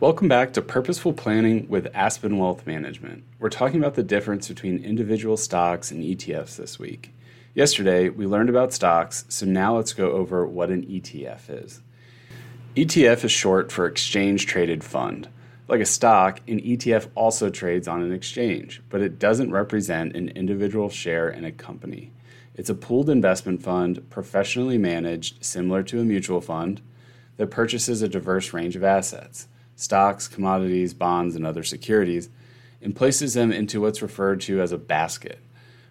Welcome back to Purposeful Planning with Aspen Wealth Management. We're talking about the difference between individual stocks and ETFs this week. Yesterday, we learned about stocks, so now let's go over what an ETF is. ETF is short for Exchange Traded Fund. Like a stock, an ETF also trades on an exchange, but it doesn't represent an individual share in a company. It's a pooled investment fund, professionally managed, similar to a mutual fund, that purchases a diverse range of assets stocks, commodities, bonds, and other securities, and places them into what's referred to as a basket.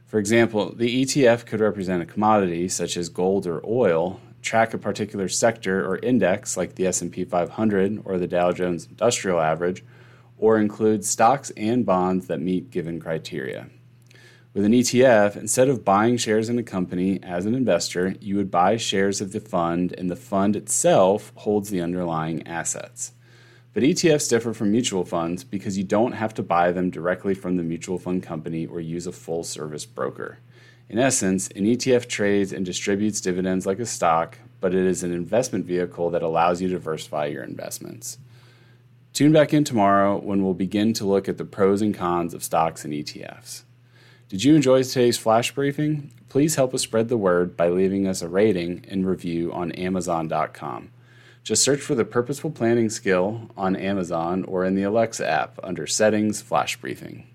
For example, the ETF could represent a commodity such as gold or oil, track a particular sector or index like the S&P 500 or the Dow Jones Industrial Average, or include stocks and bonds that meet given criteria. With an ETF, instead of buying shares in a company as an investor, you would buy shares of the fund, and the fund itself holds the underlying assets. But ETFs differ from mutual funds because you don't have to buy them directly from the mutual fund company or use a full service broker. In essence, an ETF trades and distributes dividends like a stock, but it is an investment vehicle that allows you to diversify your investments. Tune back in tomorrow when we'll begin to look at the pros and cons of stocks and ETFs. Did you enjoy today's flash briefing? Please help us spread the word by leaving us a rating and review on Amazon.com. Just search for the Purposeful Planning skill on Amazon or in the Alexa app under Settings Flash Briefing.